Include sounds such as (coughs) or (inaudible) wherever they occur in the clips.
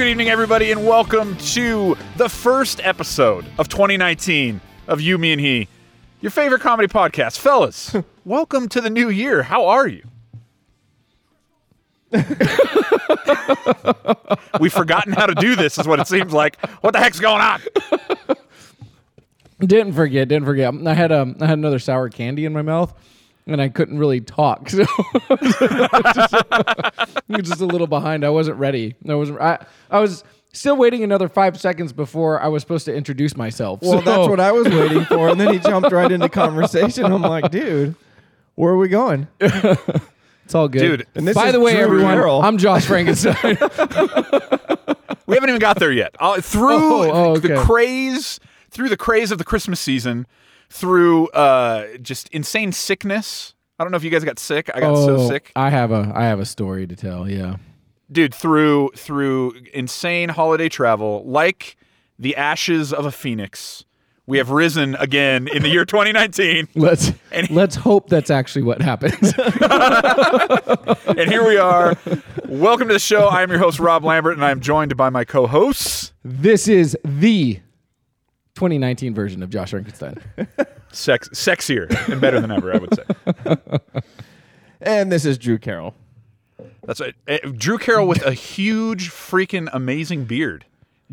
good evening, everybody, and welcome to the first episode of 2019 of You, Me, and He, your favorite comedy podcast. Fellas, (laughs) welcome to the new year. How are you? (laughs) We've forgotten how to do this, is what it seems like. What the heck's going on? Didn't forget, didn't forget. I had um, I had another sour candy in my mouth, and I couldn't really talk. (laughs) So just, (laughs) just a little behind. I wasn't ready. I wasn't. I, I was still waiting another five seconds before I was supposed to introduce myself. Well, So- that's what I was waiting for, and then he jumped right into (laughs) conversation. I'm like, dude, where are we going? It's all good. Dude, And this By is the way, Drew everyone, Carroll. I'm Josh Frankenstein. We haven't even got there yet. Uh, through Oh, oh, the craze, through the craze of the Christmas season, through uh, just insane sickness. I don't know if you guys got sick. I got so Oh, sick. I have a I have a story to tell. Yeah. dude through through insane holiday travel like the ashes of a phoenix we have risen again in the year (laughs) 2019 Let's And- let's hope that's actually what happens. (laughs) and here we are welcome to the show i am your host rob lambert and i'm joined by my co-hosts this is the 2019 version of Josh Frankenstein. (laughs) sex sexier and better than ever i would say (laughs) And this is Drew Carroll. that's it Eh, drew carroll with a huge freaking amazing beard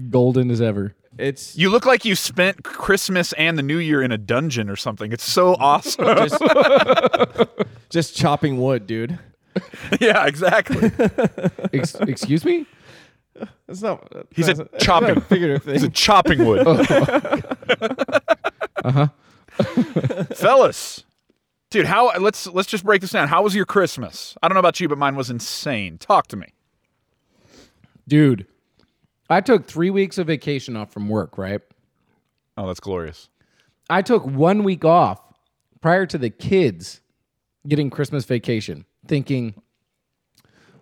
Golden as ever. It's you look like you spent christmas and the new year in a dungeon or something it's so awesome (laughs) just, just chopping wood, dude. yeah exactly Ex- excuse me? (laughs) It's not. He that's said a- chopping. Figurative It's a chopping (laughs) wood. (laughs) uh-huh. Fellas. Dude, how let's let's just break this down. How was your Christmas? I don't know about you, but mine was insane. Talk to me. Dude, I took three weeks of vacation off from work, right? Oh, that's glorious. I took one week off prior to the kids getting Christmas vacation, thinking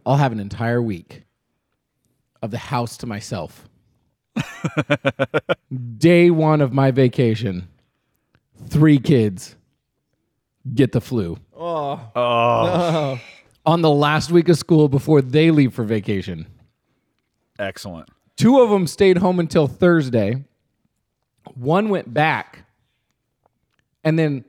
I'll have an entire week of the house to myself. Day one of my vacation, three kids get the flu. Oh. oh, On the last week of school before they leave for vacation. Excellent. Two of them stayed home until Thursday. One went back. And then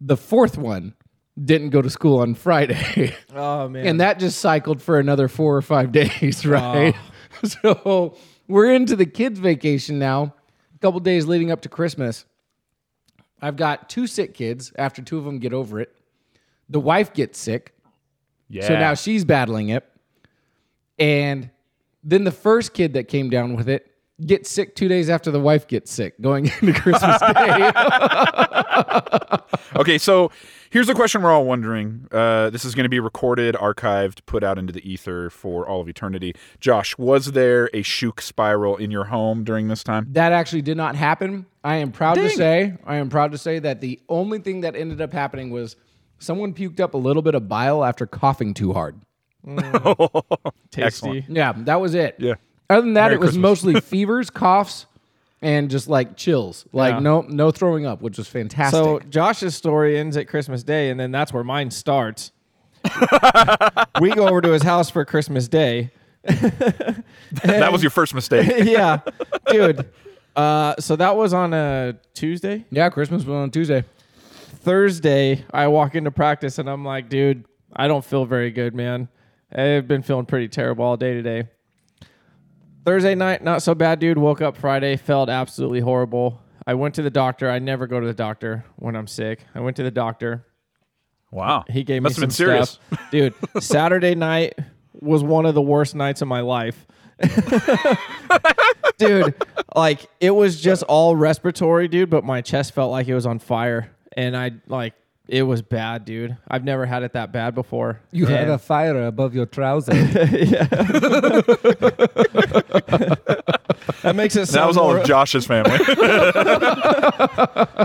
the fourth one didn't go to school on Friday. (laughs) oh man. and that just cycled for another four or five (laughs) days, right? Oh. (laughs) So we're into the kids' vacation now, a couple days leading up to Christmas. I've got two sick kids after two of them get over it. The wife gets sick. Yeah. So now she's battling it. And then the first kid that came down with it gets sick two days after the wife gets sick going (laughs) into Christmas Day. (laughs) okay, so here's the question we're all wondering. Uh, this is going to be recorded, archived, put out into the ether for all of eternity. Josh, was there a shook spiral in your home during this time? that actually did not happen. I am proud to Dang. say, I am proud to say that the only thing that ended up happening was someone puked up a little bit of bile after coughing too hard. (laughs) tasty. excellent. Yeah, that was it. Yeah. Other than that, Merry it was Christmas. mostly (laughs) fevers, coughs, and just like chills. Like Yeah. no no throwing up, which was fantastic. So Josh's story ends at Christmas Day, and then that's where mine starts. (laughs) we go over to his house for Christmas Day. (laughs) That was your first mistake. yeah, dude. Uh, so that was on a Tuesday. yeah, Christmas was on Tuesday. Thursday, I walk into practice and I'm like, dude, I don't feel very good, man. I've been feeling pretty terrible all day today. Thursday night, not so bad, dude. Woke up Friday, felt absolutely horrible. I went to the doctor. I never go to the doctor when I'm sick. I went to the doctor. Wow. He gave Must me some serious. stuff. (laughs) Dude, Saturday night was one of the worst nights of my life. (laughs) dude, like it was just all respiratory, dude, but my chest felt like it was on fire. And I like it was bad, dude. I've never had it that bad before. You had a fire above your trousers. (laughs) (laughs) that makes it sound That was all more, of Josh's family. (laughs)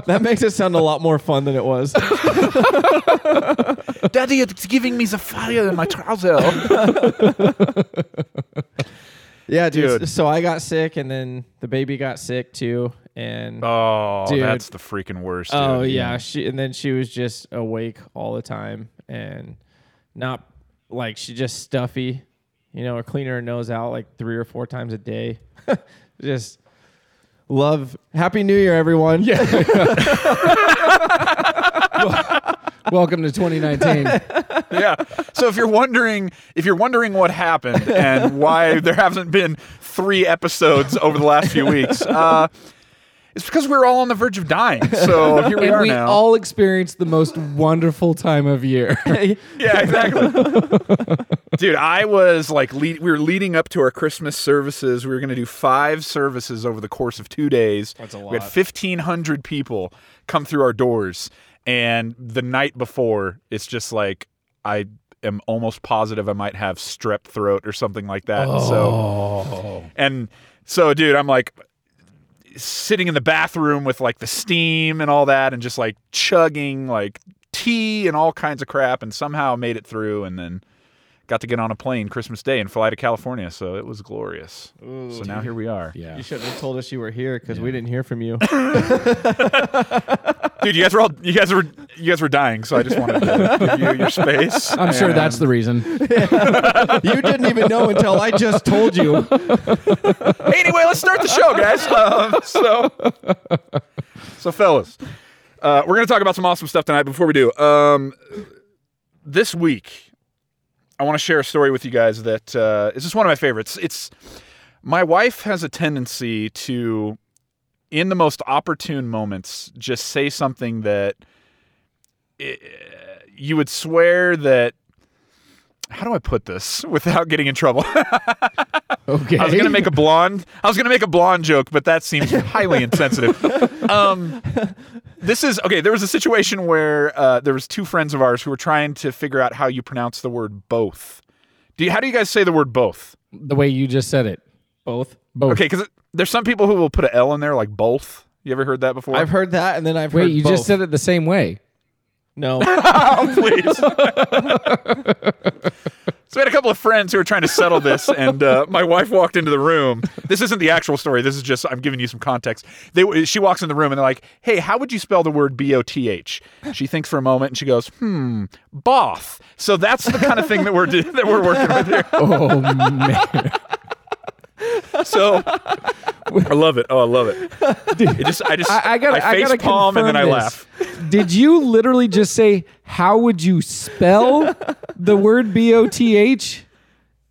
that makes it sound a lot more fun than it was. Daddy, it's giving me the fire in my trouser. Yeah, dude. Dude. So I got sick and then the baby got sick too. And Oh, Dude. that's the freaking worst. Oh dude. yeah, she and then she was just awake all the time and not like she just stuffy. You know, or cleaning her nose out like three or four times a day. (laughs) Just love. Happy New Year, everyone. Yeah. (laughs) (laughs) Welcome to 2019. (laughs) yeah. So if you're wondering if you're wondering what happened and why there haven't been three episodes over the last few weeks, uh, it's because we're all on the verge of dying. So here we and are we now. all experienced the most wonderful time of year. (laughs) yeah, exactly. Dude, I was like, lead, we were leading up to our Christmas services. We were going to do five services over the course of two days. That's a lot. We had 1,500 people come through our doors. And the night before, it's just like, I am almost positive I might have strep throat or something like that. So, oh. and so, dude, I'm like, sitting in the bathroom with like the steam and all that and just like chugging like tea and all kinds of crap and somehow made it through and then got to get on a plane Christmas Day and fly to California. So it was glorious. so now here we are. Yeah. You should have told us you were here because we didn't hear from you. (laughs) (laughs) Dude, you guys were all you guys were you guys were dying, so I just wanted to give you your space. I'm sure that's the reason. (laughs) you didn't even know until I just told you. Hey, anyway, let's start the show, guys. (laughs) Um, so, so fellas, uh, we're gonna talk about some awesome stuff tonight. Before we do, um, this week, I want to share a story with you guys that uh, is just one of my favorites. It's my wife has a tendency to, in the most opportune moments, just say something that eh, you would swear that. How do I put this (laughs) without getting in trouble? (laughs) Okay. I was gonna make a blonde. I was gonna make a blonde joke, but that seems (laughs) highly insensitive. Um, this is okay. There was a situation where uh, there was two friends of ours who were trying to figure out how you pronounce the word both. Do you, how do you guys say the word both? the way you just said it. Both. Both. Okay, because there's some people who will put an L in there, like both. You ever heard that before? I've heard that, and then I've Wait, heard you both. just said it the same way. no. (laughs) (laughs) oh, please. (laughs) so we had a couple of friends who were trying to settle this, and uh, my wife walked into the room. This isn't the actual story. This is just I'm giving you some context. They she walks in the room and they're like, "Hey, how would you spell the word B O T H?" She thinks for a moment and she goes, "Hmm, both." So that's the kind of thing that we're do- that we're working with here. Oh man. So I love it. Oh, I love it. It just I just I, I gotta, I, face gotta palm and then I confirm laugh. this. Did you literally just say, "How would you spell the word B O T H"?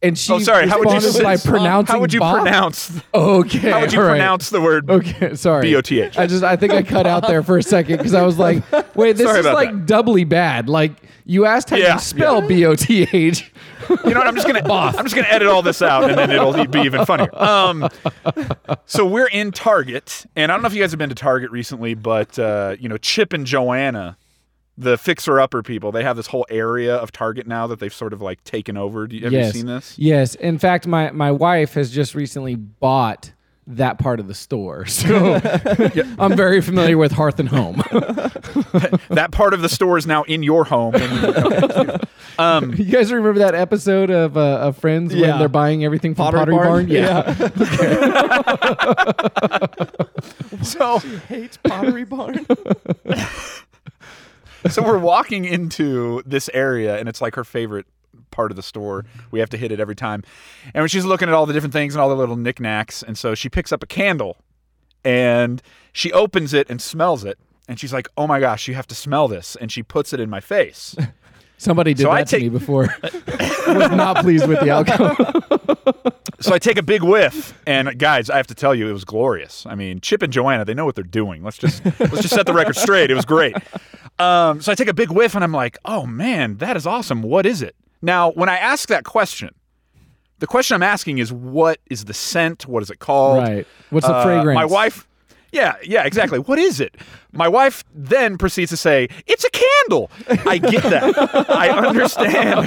And she Oh, sorry. How would you by say- (laughs) pronouncing How would you pronounce? Okay. How would you right. pronounce the word? Okay, sorry. B-O-T-H. I just I think I cut out there for a second because I was like, (laughs) wait, this Sorry is like that. doubly bad. Like you asked how Yeah, you spell B O T H. You know what? I'm just gonna (laughs) Both. I'm just gonna edit all this out, and then it'll be even funnier. Um, so we're in Target, and I don't know if you guys have been to Target recently, but uh, you know, Chip and Joanna, the fixer upper people, they have this whole area of Target now that they've sort of like taken over. Do you, have yes. you seen this? Yes. In fact, my my wife has just recently bought that part of the store. (laughs) So (laughs) I'm very familiar with Hearth and Home. (laughs) That part of the store is now in your home. And, you guys remember that episode of, uh, of Friends when they're buying everything from Pottery Pottery, Barn? Yeah. so she hates Pottery Barn. So we're walking into this area and it's like her favorite part of the store we have to hit it every time and when she's looking at all the different things and all the little knickknacks and so she picks up a candle and she opens it and smells it and she's like oh my gosh you have to smell this and she puts it in my face (laughs) Somebody did So I that to take- me before. (laughs) was not pleased with the outcome. (laughs) so i take a big whiff and guys i have to tell you it was glorious. I mean chip and joanna they know what they're doing. Let's just let's just set the record straight. It was great. Um, so i take a big whiff and i'm like oh man that is awesome. What is it? Now when i ask that question the question i'm asking is what is the scent? What is it called? Right. What's the Uh, fragrance? my wife yeah yeah exactly. What is it? My wife then proceeds to say it's a candle. I get that. I understand.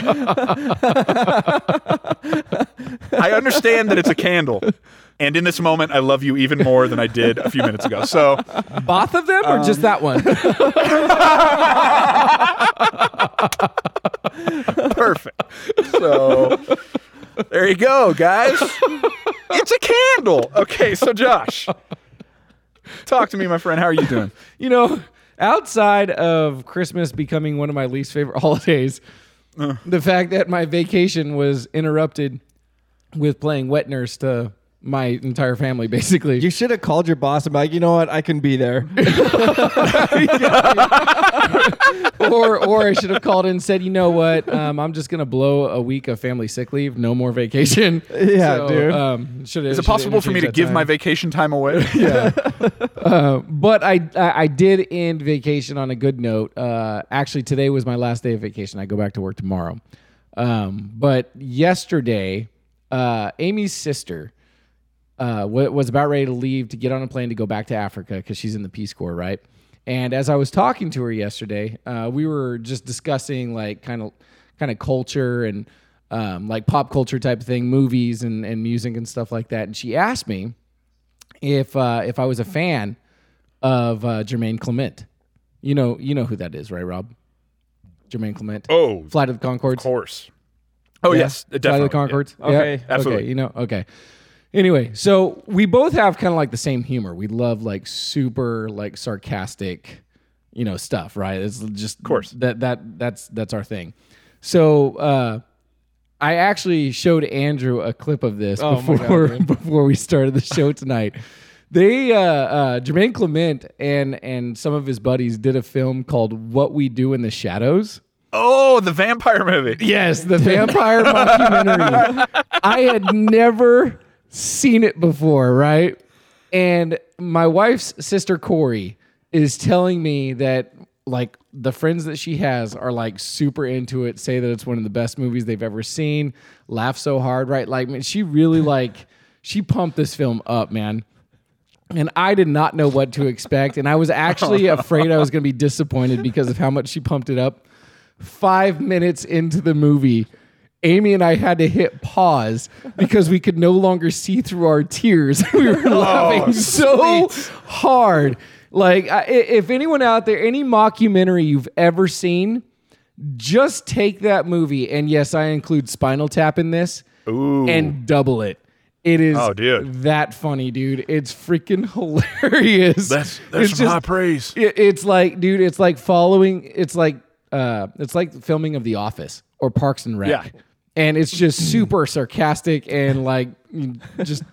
(laughs) I understand that it's a candle. And in this moment i love you even more than i did a few minutes ago. So Both of them or just that one? perfect. So there you go guys. It's a candle. Okay so josh talk to me my friend how are you doing (laughs) you know, outside of Christmas becoming one of my least favorite (laughs) holidays, Uh. the fact that my vacation was interrupted with playing wet nurse to my entire family, basically. You should have called your boss and be like, you know what, I can be there. (laughs) or or I should have called and said, you know what, um, I'm just gonna blow a week of family sick leave, no more vacation. (laughs) Yeah, dude. Um, should Is it possible for me to give my vacation time away? (laughs) Yeah. But I, I I did end vacation on a good note. Uh, actually, today was my last day of vacation. I go back to work tomorrow. Um, but yesterday, uh, Amy's sister uh, wa- was about ready to leave to get on a plane to go back to Africa because she's in the Peace Corps, right? And as I was talking to her yesterday, uh, we were just discussing like kind of kind of culture and um, like pop culture type thing, movies and, and music and stuff like that. And she asked me if uh, if I was a fan of uh, Jermaine Clement. You know, you know who that is, right, Rob? Jermaine Clement. Oh, Flight of the Conchords. of course. Oh Yeah? yes, Flight of the Conchords. Yeah. Okay, absolutely. Okay, you know, okay. Anyway, so we both have kind of like the same humor. We love like super like sarcastic, you know, stuff, right? It's just of course. that that that's that's our thing. So uh I actually showed Andrew a clip of this Oh my God, before (laughs) before we started the show tonight. They uh, uh, Jermaine Clement and and some of his buddies did a film called "What We Do in the Shadows." Oh, the vampire movie. Yes, the vampire (laughs) mockumentary. I had never seen it before, right? And my wife's sister Corey is telling me that like the friends that she has are like super into it, say that it's one of the best movies they've ever seen, laugh so hard, right? Like man, she really like (laughs) she pumped this film up, man. And I did not know what to expect. And I was actually (laughs) afraid I was going to be disappointed because of how much she pumped it up five minutes into the movie, Amy and I had to hit pause because we could no longer see through our tears. (laughs) we were laughing so hard. Like, I- i- if anyone out there, any mockumentary you've ever seen, just take that movie, and yes, I include Spinal Tap in this, Ooh. and double it. It is Oh, dude. that funny, dude. It's freaking (laughs) hilarious. That's that's It's just- high praise. it, it's like, dude, it's like following. It's like, uh, it's like filming of The Office or Parks and Rec, Yeah. And it's just mm. super sarcastic and like just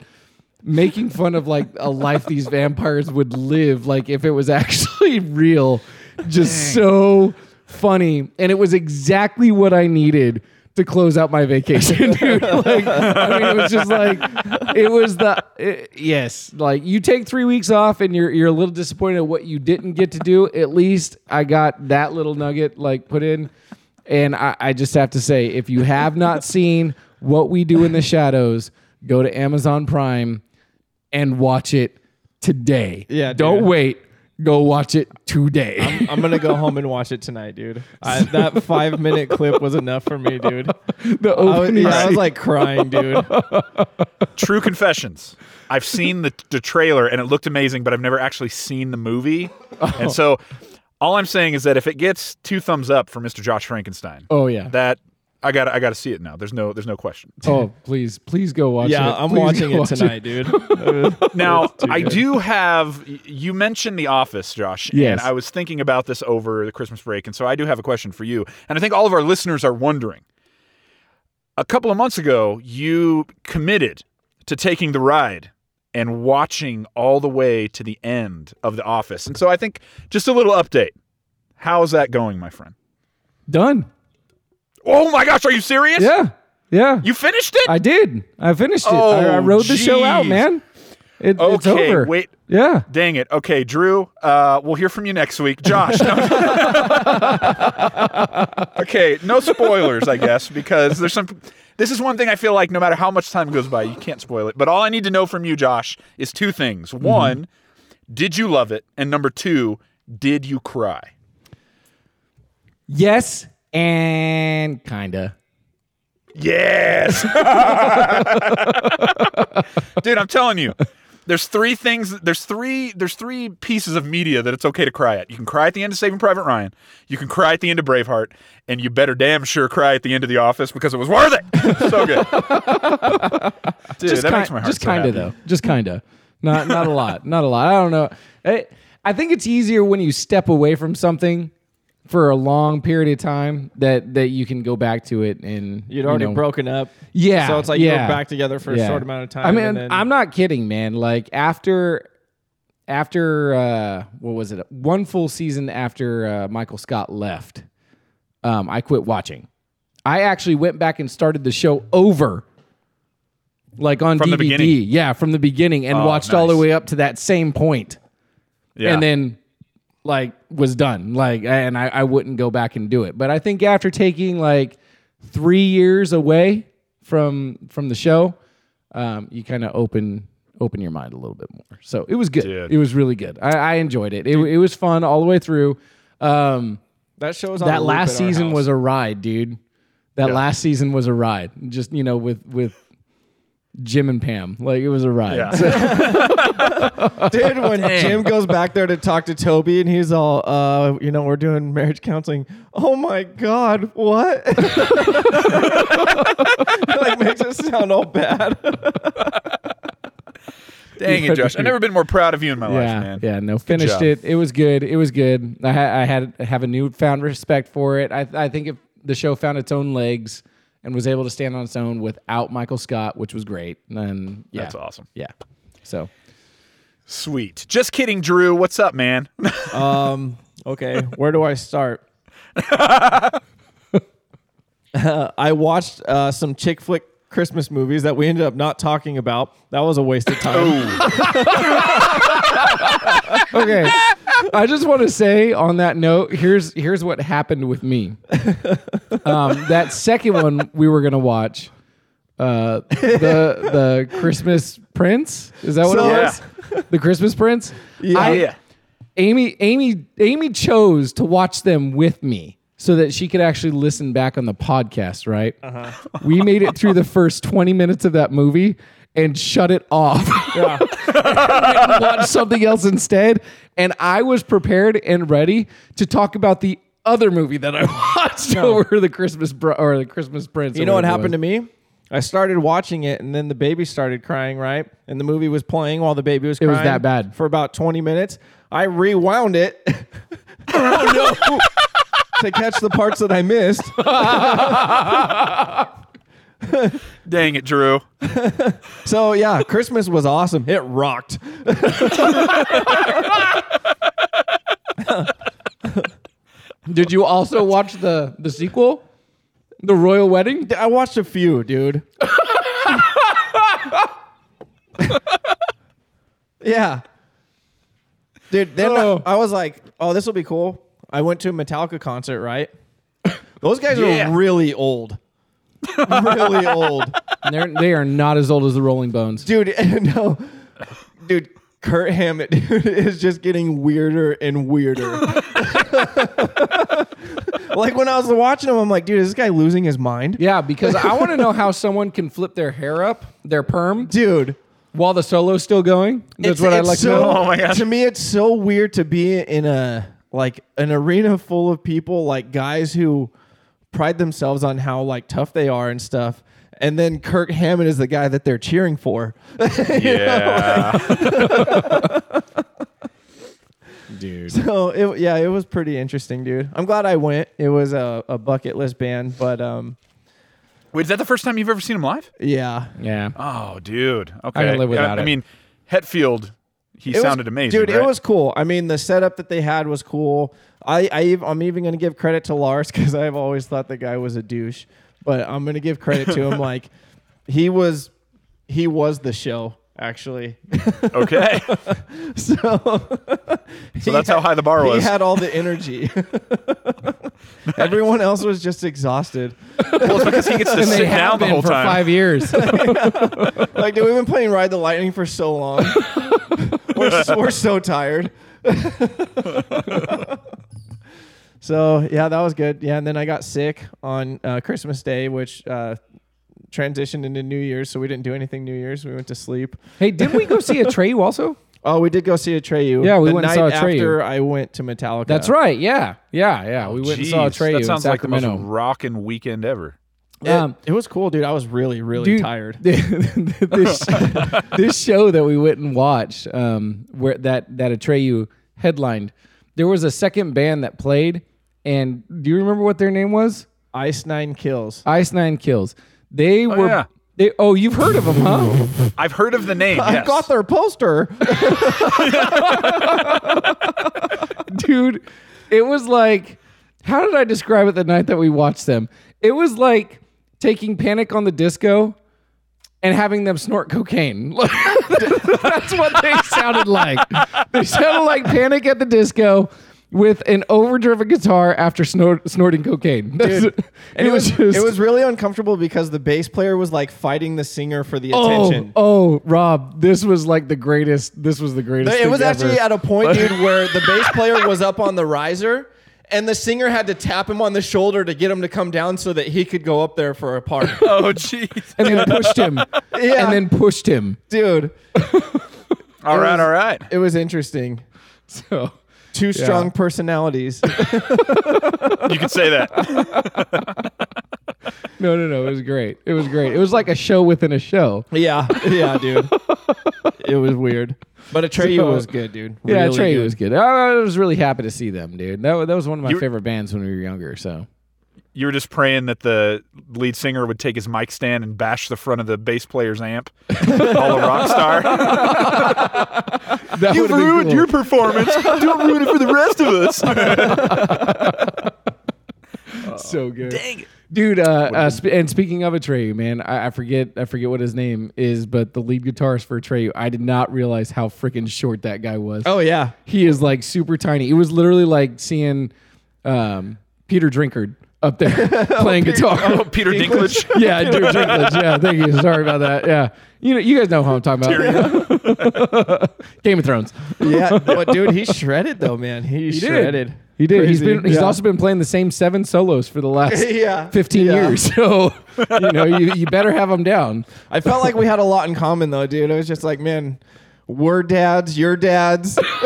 making fun of like a life these vampires would live, like if it was actually (laughs) real. Just so funny, and it was exactly what I needed to close out my vacation, (laughs) dude. Like, I mean, it was just like it was the it- yes, like you take three weeks off and you're you're a little disappointed at what you didn't get to do. At least I got that little nugget like put in, and I, I just have to say, if you have not (laughs) seen what we do in the shadows, go to Amazon Prime and watch it today. Yeah, dude. don't wait. Go watch it today. I'm gonna go home and watch it tonight, dude. I, that (laughs) five minute clip was enough for me, dude. the I was, opening yeah, I was like crying, dude. (laughs) True confessions. I've seen the, the trailer and it looked amazing, but I've never actually seen the movie. And oh. so all I'm saying is that if it gets two thumbs up for Mr. Josh Frankenstein, oh yeah. that I got I got to see it now. There's no there's no question. (laughs) Oh please, please go watch it. Yeah, I'm Please watching it watch tonight, dude. (laughs) (laughs) Now, I do have you mentioned The Office, Josh, Yes. and I was thinking about this over the Christmas break, and so I do have a question for you. And I think all of our listeners are wondering. A couple of months ago, you committed to taking the ride and watching all the way to the end of The Office. And so I think just a little update. How's that going, my friend? Done. Oh my gosh, are you serious? Yeah, yeah. You finished it? I did. I finished it. I, Oh, I rode the show out, man. It, it's over. wait. Yeah. Dang it. Okay, Drew, uh, we'll hear from you next week. Josh. no- (laughs) okay, no spoilers, I guess, because there's some. This is one thing I feel like no matter how much time goes by, you can't spoil it. But all I need to know from you, Josh, is two things. Mm-hmm. One, did you love it? And number two, did you cry? Yes, and kinda. Yes. (laughs) Dude, I'm telling you. There's three things there's three there's three pieces of media that it's okay to cry at. You can cry at the end of Saving Private Ryan, you can cry at the end of Braveheart, and you better damn sure cry at the end of The Office because it was worth it. (laughs) so good. (laughs) Dude, just that ki- makes my heart just so kinda happy. though. Just kinda. Not not a lot. (laughs) Not a lot. I don't know. I, I think it's easier when you step away from something for a long period of time that that you can go back to it and You'd already you know, broken up. Yeah, So it's like you yeah. were back together for a short amount of time. I mean, and then, I'm not kidding, man. Like after after uh what was it? One full season after uh, Michael Scott left, um, I quit watching. I actually went back and started the show over. Like on From DVD. beginning? Yeah, from the beginning and Oh, watched all the way up to that same point. Yeah. And then like was done. Like and I, I wouldn't go back and do it. But I think after taking like three years away from from the show, um, you kind of open open your mind a little bit more. So it was good. Dude. It was really good. I, I enjoyed it. it. It was fun all the way through. Um, that show was on that last season house. was a ride, dude. That Yeah. last season was a ride. Just you know with with Jim and Pam, like it was a ride. Yeah. (laughs) Dude, when Jim goes back there to talk to Toby and he's all, uh, you know, we're doing marriage counseling. Oh my God, what? (laughs) like makes it sound all bad. (laughs) Dang it, Josh. I've never been more proud of you in my life, yeah, man. yeah. No, finished it. It was good. It was good. I, ha- I had have a newfound respect for it. I, I think if the show found its own legs and was able to stand on its own without Michael Scott, which was great. And yeah, That's awesome. yeah. So Sweet. Just kidding, Drew. What's up, man? (laughs) Um, okay, where do I start? (laughs) I watched uh, some chick flick Christmas movies that we ended up not talking about. That was a waste of time. (laughs) okay. (laughs) I just want to say on that note, here's here's what happened with me. Um, that second one we were gonna watch, uh, the the Christmas Prince. Is that what So- it was? The Christmas Prince. I- yeah. Amy Amy Amy chose to watch them with me so that she could actually listen back on the podcast, right? Uh-huh. We made it through the first 20 minutes of that movie and shut it off. Yeah. (laughs) watch something else instead. And I was prepared and ready to talk about the other movie that I (laughs) watched over the Christmas bro- or the Christmas Prince. You know what happened to me? I started watching it, and then the baby started crying, right? And the movie was playing while the baby was crying. It crying. was that bad. For about 20 minutes. I rewound it. (laughs) oh, no. to catch the parts that I missed. (laughs) Dang it, Drew. (laughs) So, yeah, Christmas was awesome. It rocked. (laughs) Did you also watch the the sequel, the Royal Wedding? I watched a few, dude. yeah. Dude, then Oh. I was like, oh, this will be cool. I went to a Metallica concert, right? Those guys Yeah. are really old. Really old. They're, they are not as old as the Rolling Bones. Dude, (laughs) no. Dude, Kirk Hammett (laughs) dude, is just getting weirder and weirder. (laughs) like when I was watching him, I'm like, dude, is this guy losing his mind? Yeah, because I want to know how someone can flip their hair up, their perm, Dude. while the solo's still going. That's It's- what I'd it's like so, to know. Oh my gosh. To me, it's so weird to be in a like an arena full of people, like guys who pride themselves on how like tough they are and stuff. And then Kirk Hammett is the guy that they're cheering for. (laughs) Yeah. (laughs) Dude. So it, yeah, it was pretty interesting, dude. I'm glad I went. It was a, a bucket list band, but um, Wait, is that the first time you've ever seen him live? yeah, Yeah. Oh, dude. Okay. can live Yeah, without I it. mean, Hetfield, he It was- sounded amazing. dude. right? It was cool. I mean, the setup that they had was cool. I, I I'm even gonna give credit to Lars (laughs) because I've always thought the guy was a douche, but I'm gonna give credit to him. (laughs) like he was, he was the show actually. (laughs) okay. so So that's how high the bar was. he had all the energy. Everyone else was just exhausted. well, it's because he gets to sit down the whole for time. five years. Like, dude, we've been playing Ride the Lightning for so long. We're, (laughs) we're so tired. (laughs) so yeah, that was good. Yeah, and then I got sick on uh, Christmas Day, which uh, transitioned into New Year's, so we didn't do anything New Year's. We went to sleep. hey, didn't we go see a (laughs) Atreyu also? Oh, we did go see a Atreyu. Yeah, we the went and night saw Atreyu. after I went to Metallica. That's right. Yeah. Yeah. Yeah. We went and saw Jeez, Atreyu That sounds in like the most rocking weekend ever. It, Um, it was cool, dude. I was really, really Dude, tired. (laughs) this, (laughs) this show that we went and watched, um, where that that Atreyu headlined, there was a second band that played, and do you remember what their name was? Ice Nine Kills. Ice Nine Kills. They were. yeah. They, oh, you've heard of them, huh? (laughs) I've heard of the name. I yes. got their poster. dude it was like how did i describe it the night that we watched them it was like taking panic on the disco and having them snort cocaine. (laughs) That's what they sounded like. They sounded like panic at the disco with an overdriven guitar after snort, snorting cocaine. (laughs) And it was just it was really uncomfortable because the bass player was like fighting the singer for the oh, attention. oh rob this was like the greatest this was the greatest it was actually at a point, (laughs) dude, where the bass player was up on the riser and the singer had to tap him on the shoulder to get him to come down so that he could go up there for a part. (laughs) Oh, jeez. and then pushed him Yeah. and then pushed him dude, (laughs) All right, all right. it was interesting. so Two strong personalities. (laughs) You could say that. No, no, no. It was great. It was great. It was like a show within a show. yeah, yeah, dude. (laughs) It was weird. But Atreyu So- was good, dude. Yeah, Really Trey good. was good. I, I was really happy to see them, dude. That, that was one of my You- favorite bands when we were younger. So You were just praying that the lead singer would take his mic stand and bash the front of the bass player's amp. (laughs) All a rock star. (laughs) that You've ruined cool. your performance. Don't ruin it for the rest of us. so good. Dang it. Dude, uh, uh, sp- and speaking of Atreyu, man, I, I forget I forget what his name is, but the lead guitarist for Atreyu, I did not realize how freaking short that guy was. Oh yeah. He is like super tiny. It was literally like seeing um, Peter Drinkard up there (laughs) playing guitar. Oh, Peter (laughs) Dinklage. yeah, Peter Dinklage. Yeah, thank you. Sorry about that. Yeah, you know, you guys know who I'm talking about. (laughs) Game of Thrones. Yeah, but dude, he shredded though, man. He, He shredded. did. He did. He's Crazy. been. He's Yeah. also been playing the same seven solos for the last (laughs) Yeah. 15 Yeah. years. (laughs) So you know, you, you better have him down. I felt like we had a lot in common though, dude. It was just like, man, we're dads, you're dads. (laughs)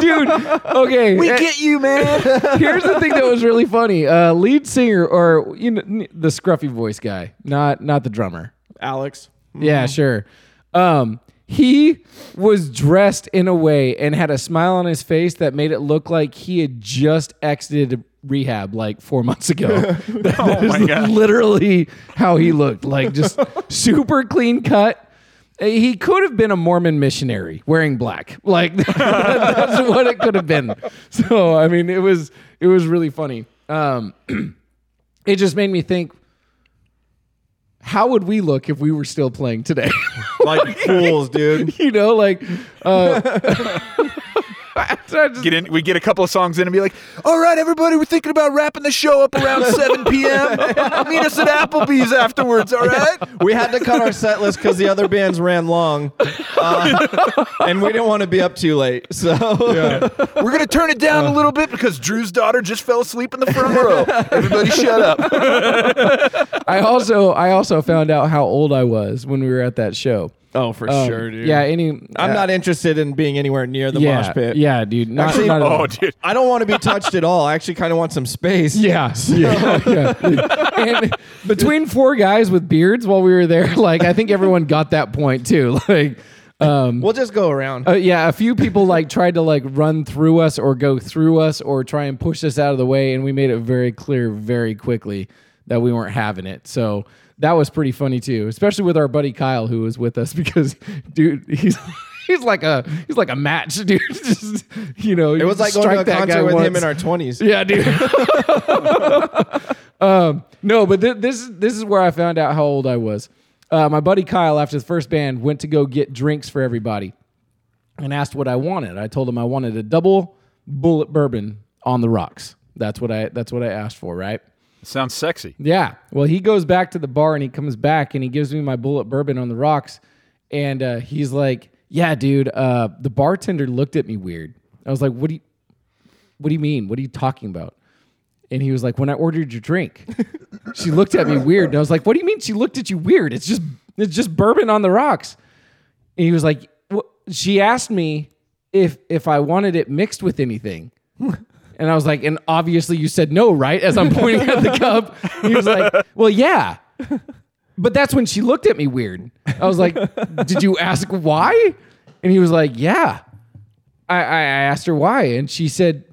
dude. Okay, We eh, get you, man. here's the thing that was really funny. Uh, lead singer or you know the scruffy voice guy, not not the drummer. Alex. Yeah, sure. Um, he was dressed in a way and had a smile on his face that made it look like he had just exited rehab like four months ago. (laughs) (laughs) That Oh my God. literally how he looked, like just (laughs) super clean cut. Uh, He could have been a Mormon missionary wearing black. Like that's what it could have been. So I mean, it was it was really funny. Um, (clears throat) it just made me think. How would we look if we were still playing today? Like (laughs) fools, dude. you know, like uh, (laughs) (laughs) just- Get in. We get a couple of songs in and be like, "All right, everybody, we're thinking about wrapping the show up around (laughs) 7 p.m. Meet us at Applebee's afterwards. All right." We had to cut our set list because the other bands ran long, uh, (laughs) and we didn't want to be up too late. So We're gonna turn it down a little bit because Drew's daughter just fell asleep in the front row. Everybody, shut up. I also I also found out how old I was when we were at that show. Oh, for Um, sure, dude. Yeah, any I'm uh, not interested in being anywhere near the yeah, mosh pit. Yeah, dude. Not, Actually- not at all. Oh, dude. I don't want to be touched at all. I actually kind of want some space. (laughs) Yeah, yeah, yeah. And between four guys with beards while we were there, (laughs) like I think everyone got that point too. (laughs) Like, um, We'll just go around. uh, yeah, a few people like tried to like run through us or go through us or try and push us out of the way, and we made it very clear very quickly that we weren't having it. So that was pretty funny too, especially with our buddy Kyle who was with us (laughs) because, dude, he's. He's like a he's like a match, (laughs) dude. Just, you know, it was like going to a concert with him in our 20s. (laughs) yeah, dude. um, no, but th- this is this is where I found out how old I was. Uh, my buddy Kyle, after the first band, went to go get drinks for everybody, and asked what I wanted. I told him I wanted a double Bulleit bourbon on the rocks. That's what I that's what I asked for, right? Sounds sexy. Yeah. Well, he goes back to the bar and he comes back and he gives me my Bulleit bourbon on the rocks. And uh, he's like, "Yeah, dude." Uh, the bartender looked at me weird. I was like, "What do you, What do you mean? What are you talking about?" And he was like, "When I ordered your drink, (laughs) she looked at me weird." And I was like, "What do you mean she looked at you weird? It's just it's just bourbon on the rocks." And he was like, "Wh- "She asked me if if I wanted it mixed with anything." And I was like, and obviously you said no, right? As I'm pointing at the cup. He was like, well, yeah. But that's when she looked at me weird. I was like, did you ask why? And he was like, yeah. I, I asked her why. And she said,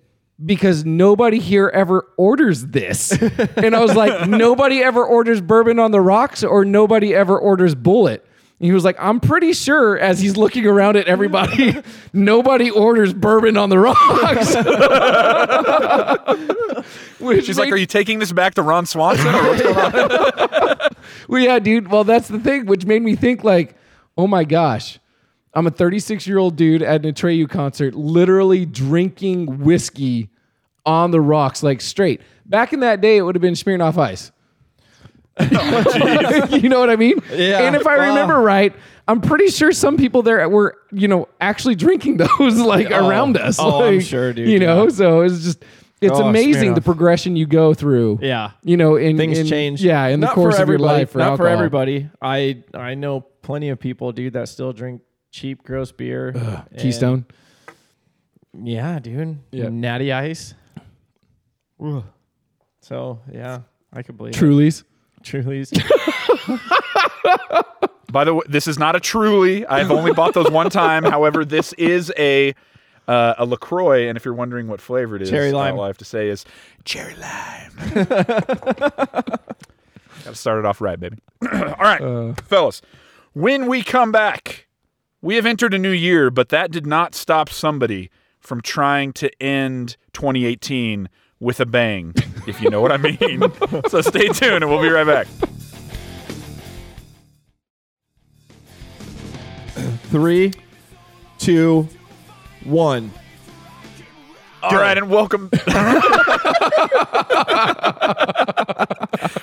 because nobody here ever orders this. and I was like, nobody ever orders bourbon on the rocks or nobody ever orders Bulleit. He was like, I'm pretty sure as he's looking around at everybody, (laughs) nobody orders bourbon on the rocks. (laughs) Which She's like, "Are you taking this back to Ron Swanson?" Or what's going on? (laughs) Well, yeah, dude. Well, that's the thing, which made me think like, oh my gosh, I'm a 36 year old dude at an Atreyu concert, literally drinking whiskey on the rocks, like straight. Back in that day, it would have been Smirnoff Ice. (laughs) you know what I mean? Yeah. And if I remember right, I'm pretty sure some people there were, you know, actually drinking (laughs) those like Oh. around us. Oh, I'm sure, dude, You know, yeah. so it's just, it's Oh, amazing the progression you go through. Yeah. You know, in Things in- change. Yeah, in the course of your life. For not for everybody. I I know plenty of people, dude, that still drink cheap, gross beer. and- Keystone. Yeah, dude. Yeah. Natty Ice. Ugh. So yeah, I could believe Truly's. it. Truly's. (laughs) By the way, this is not a Truly. I've only bought those one time. (laughs) However, this is a uh, a Lacroix, and if you're wondering what flavor it is, Cherry lime. all I have to say is cherry lime. (laughs) Got to start it off right, baby. (clears throat) all right, fellas. When we come back, we have entered a new year, but that did not stop somebody from trying to end 2018 with a bang, if you know what I mean. (laughs) so stay tuned, and we'll be right back. Three, two, one. All right, and welcome. (laughs)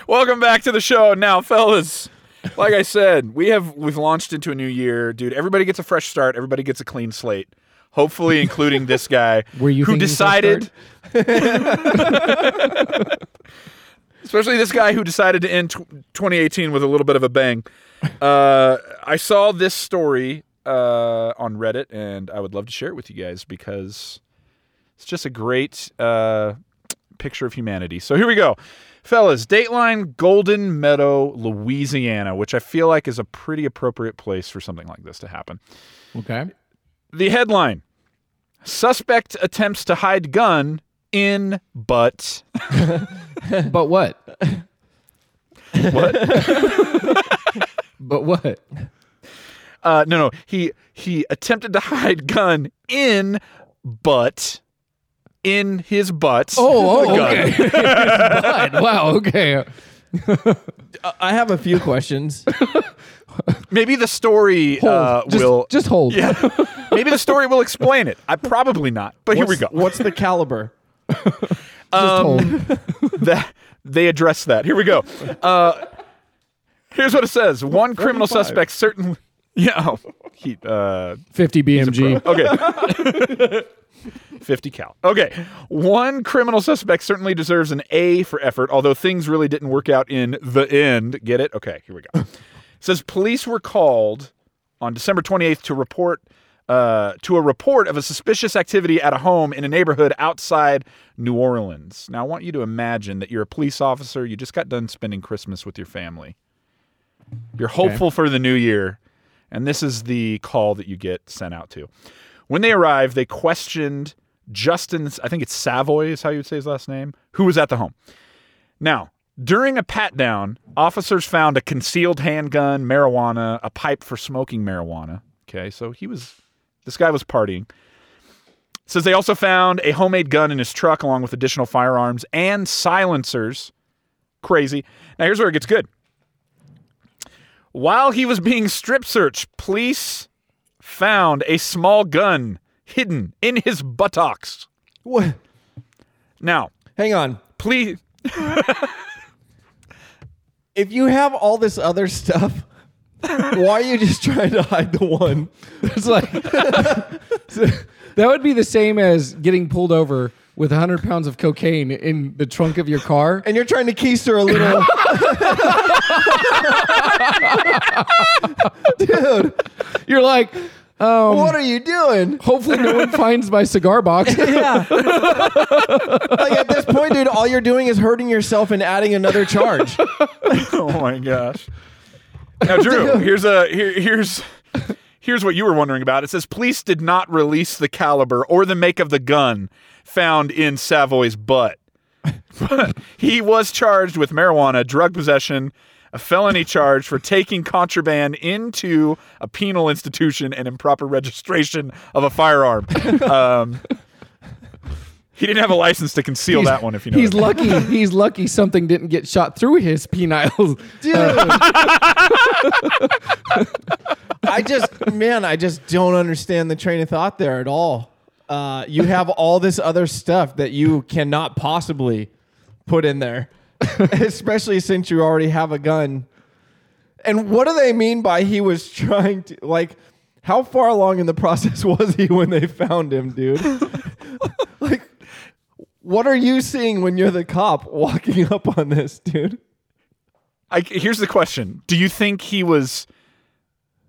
welcome back to the show. Now, fellas, like I said, we have we've launched into a new year, dude. Everybody gets a fresh start. Everybody gets a clean slate. Hopefully, including this guy Were you who thinking fresh decided, (laughs) especially this guy who decided to end tw 2018 with a little bit of a bang. Uh, I saw this story uh, on Reddit, and I would love to share it with you guys because it's just a great uh, picture of humanity. So here we go. Fellas, Dateline Golden Meadow, Louisiana, which I feel like is a pretty appropriate place for something like this to happen. Okay. The headline Suspect attempts to hide gun in but. (laughs) But what? What? (laughs) But what? Uh, no, no. He he attempted to hide gun in butt. In his butt. Oh, oh Gun. okay. (laughs) But, wow, okay. I have a few questions. Maybe the story Hold. uh, just, will. just hold. yeah. Maybe the story will explain it. I probably not. But here we go. What's the caliber? Just Um, (laughs) that they address that. Here we go. Uh, here's what it says: One criminal 45. suspect certainly. (laughs) Yeah. Oh, he, uh, 50 BMG. okay. (laughs) 50 cal. Okay. One criminal suspect certainly deserves an A for effort, although things really didn't work out in the end. Get it? Okay, here we go. It says police were called on December 28th to report uh, to a report of a suspicious activity at a home in a neighborhood outside New Orleans. Now, I want you to imagine that you're a police officer. You just got done spending Christmas with your family. You're hopeful for the new year, and this is the call that you get sent out to. When they arrived, they questioned Justin, I think it's Savoy is how you would say his last name, who was at the home. Now, during a pat down, officers found a concealed handgun, marijuana, a pipe for smoking marijuana. Okay, so he was, this guy was partying. Says they also found a homemade gun in his truck along with additional firearms and silencers. Crazy. Now, here's where it gets good. While he was being strip searched, police found a small gun hidden in his buttocks. What? Now, Hang on. please. (laughs) If you have all this other stuff, why are you just trying to hide the one? It's like (laughs) that would be the same as getting pulled over with 100 pounds of cocaine in the trunk of your car. And you're trying to keister a little. (laughs) Dude, You're like, um, what are you doing? hopefully no one finds my cigar box. (laughs) Yeah. like at this point, dude, all you're doing is hurting yourself and adding another charge. oh my gosh. Now, (laughs) Drew, here's a here, here's here's what you were wondering about. It says police did not release the caliber or the make of the gun found in Savoy's butt. But (laughs) he was charged with marijuana, drug possession, a felony charge for taking contraband into a penal institution, and improper registration of a firearm. Um, he didn't have a license to conceal He's- that one. If you know, he's what I mean. lucky. (laughs) He's lucky something didn't get shot through his penile. Dude. I just, man, I just don't understand the train of thought there at all. Uh, you have all this other stuff that you cannot possibly put in there, (laughs) especially since you already have a gun. And what do they mean by he was trying to, like, how far along in the process (laughs) was he when they found him, dude? Like, what are you seeing when you're the cop walking (laughs) up on this, dude? I, here's the question: Do you think he was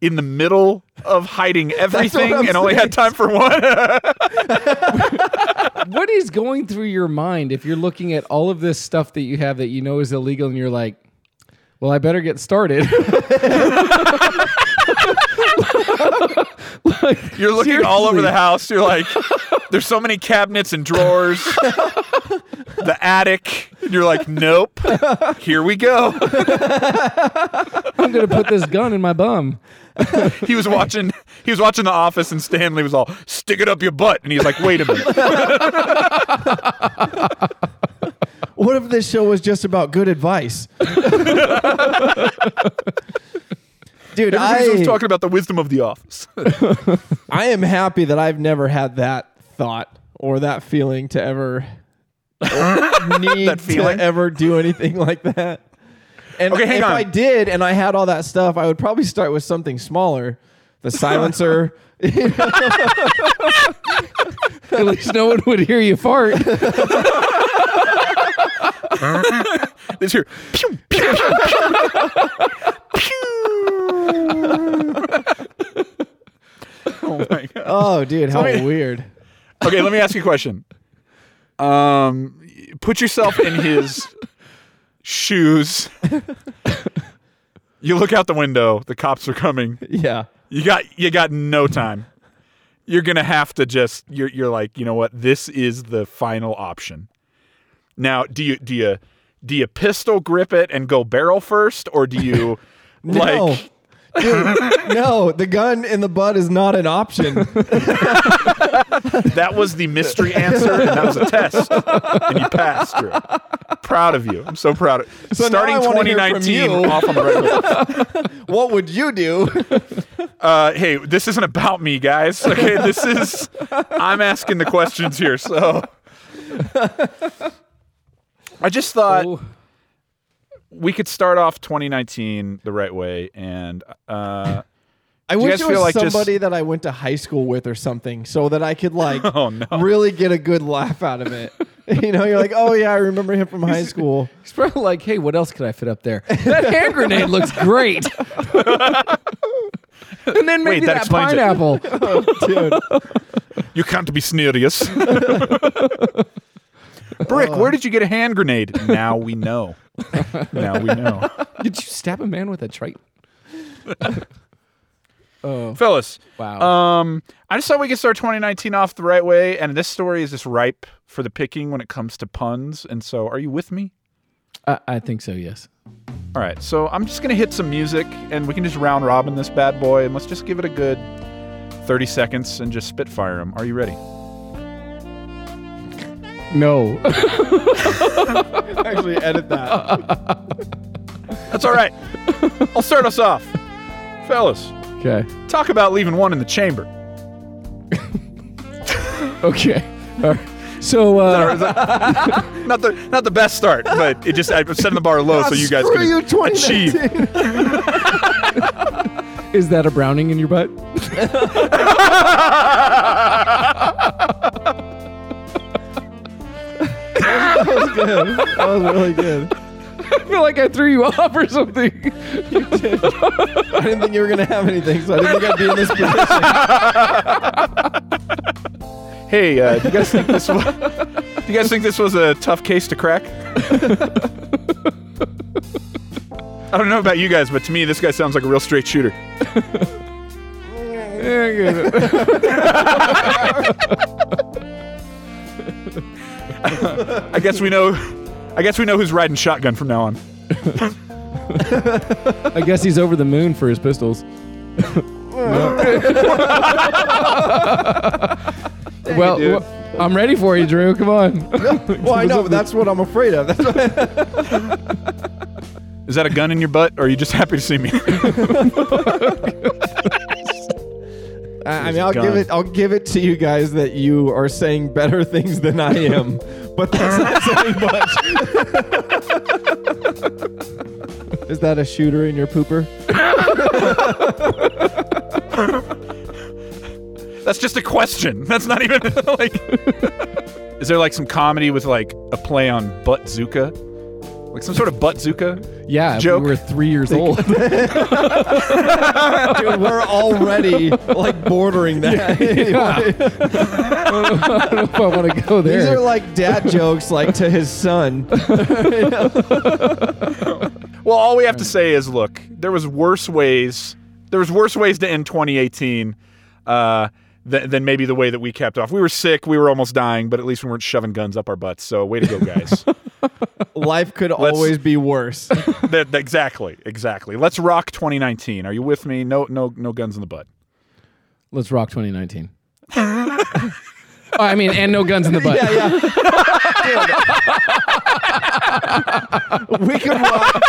in the middle of hiding (laughs) everything I'm and only had time for one? (laughs) what is going through your mind if you're looking at all of this stuff that you have that you know is illegal and you're like, well, I better get started. You're looking all over the house. You're like, there's so many cabinets and drawers. the attic. And you're like, nope. Here we go. I'm going to put this gun in my bum. (laughs) He was watching. He was watching The Office, and Stanley was all, "Stick it up your butt," and he's like, "Wait a minute." What if this show was just about good advice? (laughs) Dude, Everybody was talking about the wisdom of The Office. (laughs) I am happy that I've never had that thought or that feeling to ever (laughs) need That feeling? to ever do anything like that. And Okay, hang if on. I did and I had all that stuff, I would probably start with something smaller. The silencer. (laughs) At least no one would hear you fart. This here. Pew, pew, pew. Pew. Oh my god. dude, how me- weird. Okay, let me ask you a question. Um, put yourself in his shoes. You look out the window. The cops are coming. Yeah. You got you got no time. You're gonna have to just you're you're like you know what this is the final option. Now do you do you do you pistol grip it and go barrel first or do you (laughs) No. like Dude, (laughs) no, the gun in the butt is not an option. that was the mystery answer and that was a test and you passed Drew. Proud of you. I'm so proud of So Starting I wanna hear from 2019 off on the right foot. (laughs) what would you do? Uh, hey, this isn't about me, guys. Okay, this is I'm asking the questions here. So I just thought Oh, we could start off 2019 the right way, and uh, (laughs) I wish guys it was like just- somebody that I went to high school with or something, so that I could like (laughs) oh no, really get a good laugh out of it. (laughs) you know, you're like, oh yeah, I remember him from high school. he's probably like, hey, what else could I fit up there? That hand grenade looks great. and then maybe that that, explains it. pineapple. Dude, you can't be serious. Brick, where did you get a hand grenade? Now we know. (laughs) now we know, Did you stab a man with a Triton? (laughs) oh, fellas. wow. Um, I just thought we could start 2019 off the right way, and this story is just ripe for the picking when it comes to puns. And so, are you with me? I, I think so, yes. All right, so I'm just gonna hit some music, and we can just round robin this bad boy, and let's just give it a good 30 seconds and just spitfire him. Are you ready? No. (laughs) actually edit that. (laughs) That's all right. I'll start us off, fellas. okay. Talk about leaving one in the chamber. (laughs) Okay. All right. So, uh, Not the not the best start, but it just I'm setting the bar low so you guys can you, achieve. is that a browning in your butt? That was good. That was really good. I feel like I threw you off or something. I didn't think you were gonna have anything, so I didn't think I'd be in this position. Hey, uh, do you guys think this was? Do you guys think this was a tough case to crack? I don't know about you guys, but to me, this guy sounds like a real straight shooter. (laughs) I guess we know. I guess we know who's riding shotgun from now on. I guess he's over the moon for his pistols. (laughs) well, dude. wh- I'm ready for you, Drew. Come on. (laughs) Well, I know, but that's what I'm afraid of. That's what Is that a gun in your butt, or are you just happy to see me? (laughs) I mean, I'll give it. I'll give it to you guys that you are saying better (laughs) things than I am, but that's not (laughs) saying much. Is that a shooter in your pooper? (laughs) That's just a question. That's not even like. Is there like some comedy with like a play on butt zuka? Like some sort of butt zuka? Yeah, if Joke. we were three years old. (laughs) Dude, we're already like bordering that. Anyway, (laughs) I don't know if I want to go there. These are like dad jokes, like to his son. (laughs) Well, all we have to say is, look, there was worse ways. There was worse ways to end 2018 uh, th- than maybe the way that we capped off. We were sick. We were almost dying, but at least we weren't shoving guns up our butts. So, way to go, guys. Life could always be worse. (laughs) That- that- exactly, exactly. Let's rock 2019. Are you with me? No, no, no guns in the butt. Let's rock 2019. (laughs) oh, I mean, and no guns in the butt. Yeah, yeah. We could rock.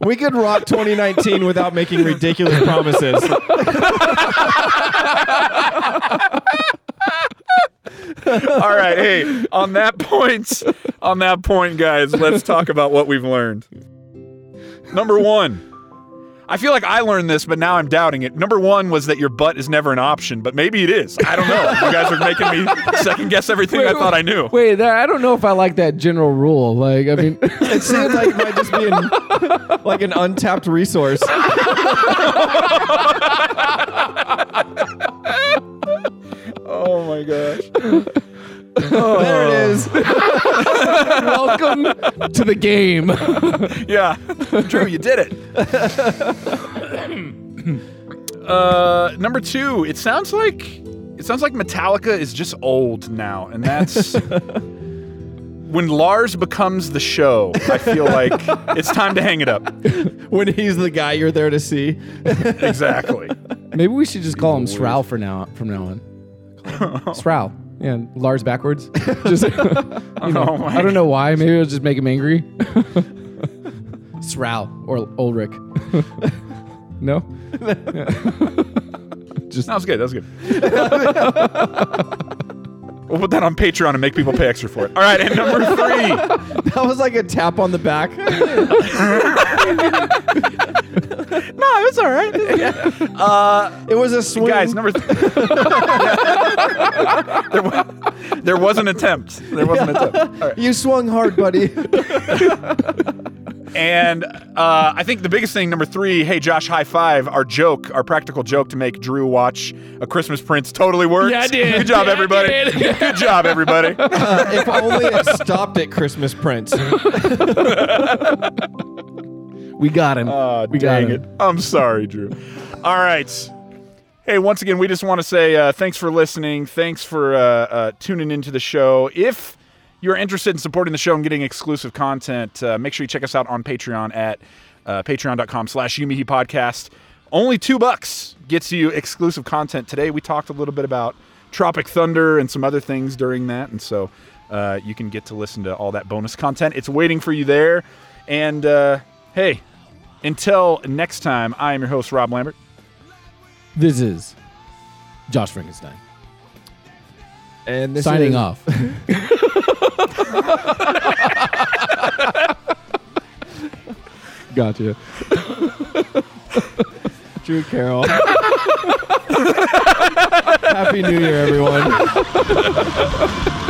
We could rock 2019 without making ridiculous promises. (laughs) (laughs) All right, hey, on that point, on that point, guys, let's talk about what we've learned. Number one, I feel like I learned this, but now I'm doubting it. Number one was that your butt is never an option, but maybe it is. I don't know. You guys are making me second guess everything I thought I knew. Wait, that, I don't know if I like that general rule. Like, I mean, It seems like it might just be an, like an untapped resource. (laughs) welcome to the game. (laughs) Yeah, Drew, you did it. (coughs) uh, number two, it sounds like it sounds like Metallica is just old now, and that's (laughs) when Lars becomes the show. I feel like it's time to hang it up. (laughs) When he's the guy you're there to see. Exactly. Maybe we should just call him Srow for now. From now on, Srow. Yeah, Lars backwards. (laughs) Just, (laughs) you oh know, Oh my I don't know why. Maybe it'll just make him angry. (laughs) Sral or Ulrich. no. That was good. That was good. we'll put that on Patreon and make people pay extra for it. All right, and number three. That was like a tap on the back. (laughs) No, it was all right. (laughs) It was a swing. Guys, number th- (laughs) there, was, there was an attempt. There was an attempt. All right. you swung hard, buddy. And uh, I think the biggest thing, number three, hey Josh, high five. Our joke, our practical joke to make Drew watch a Christmas Prince totally worked. Yeah, I did. Good job, Yeah, I everybody. did. Good job, everybody. if only it stopped at Christmas Prince. We got him. Oh, we got him. it. I'm sorry, Drew. All right. Hey, once again, we just want to say uh, thanks for listening. Thanks for uh, uh, tuning into the show. If you're interested in supporting the show and getting exclusive content, uh, make sure you check us out on Patreon at uh, patreon.com slash Yumihi Podcast. Only two bucks gets you exclusive content. Today, we talked a little bit about Tropic Thunder and some other things during that. And so uh, you can get to listen to all that bonus content. It's waiting for you there. And uh, hey, until next time, I am your host, Rob Lambert. This is Josh Frankenstein And this signing is- off. (laughs) gotcha. Drew Carroll. (laughs) Happy New Year, everyone. (laughs)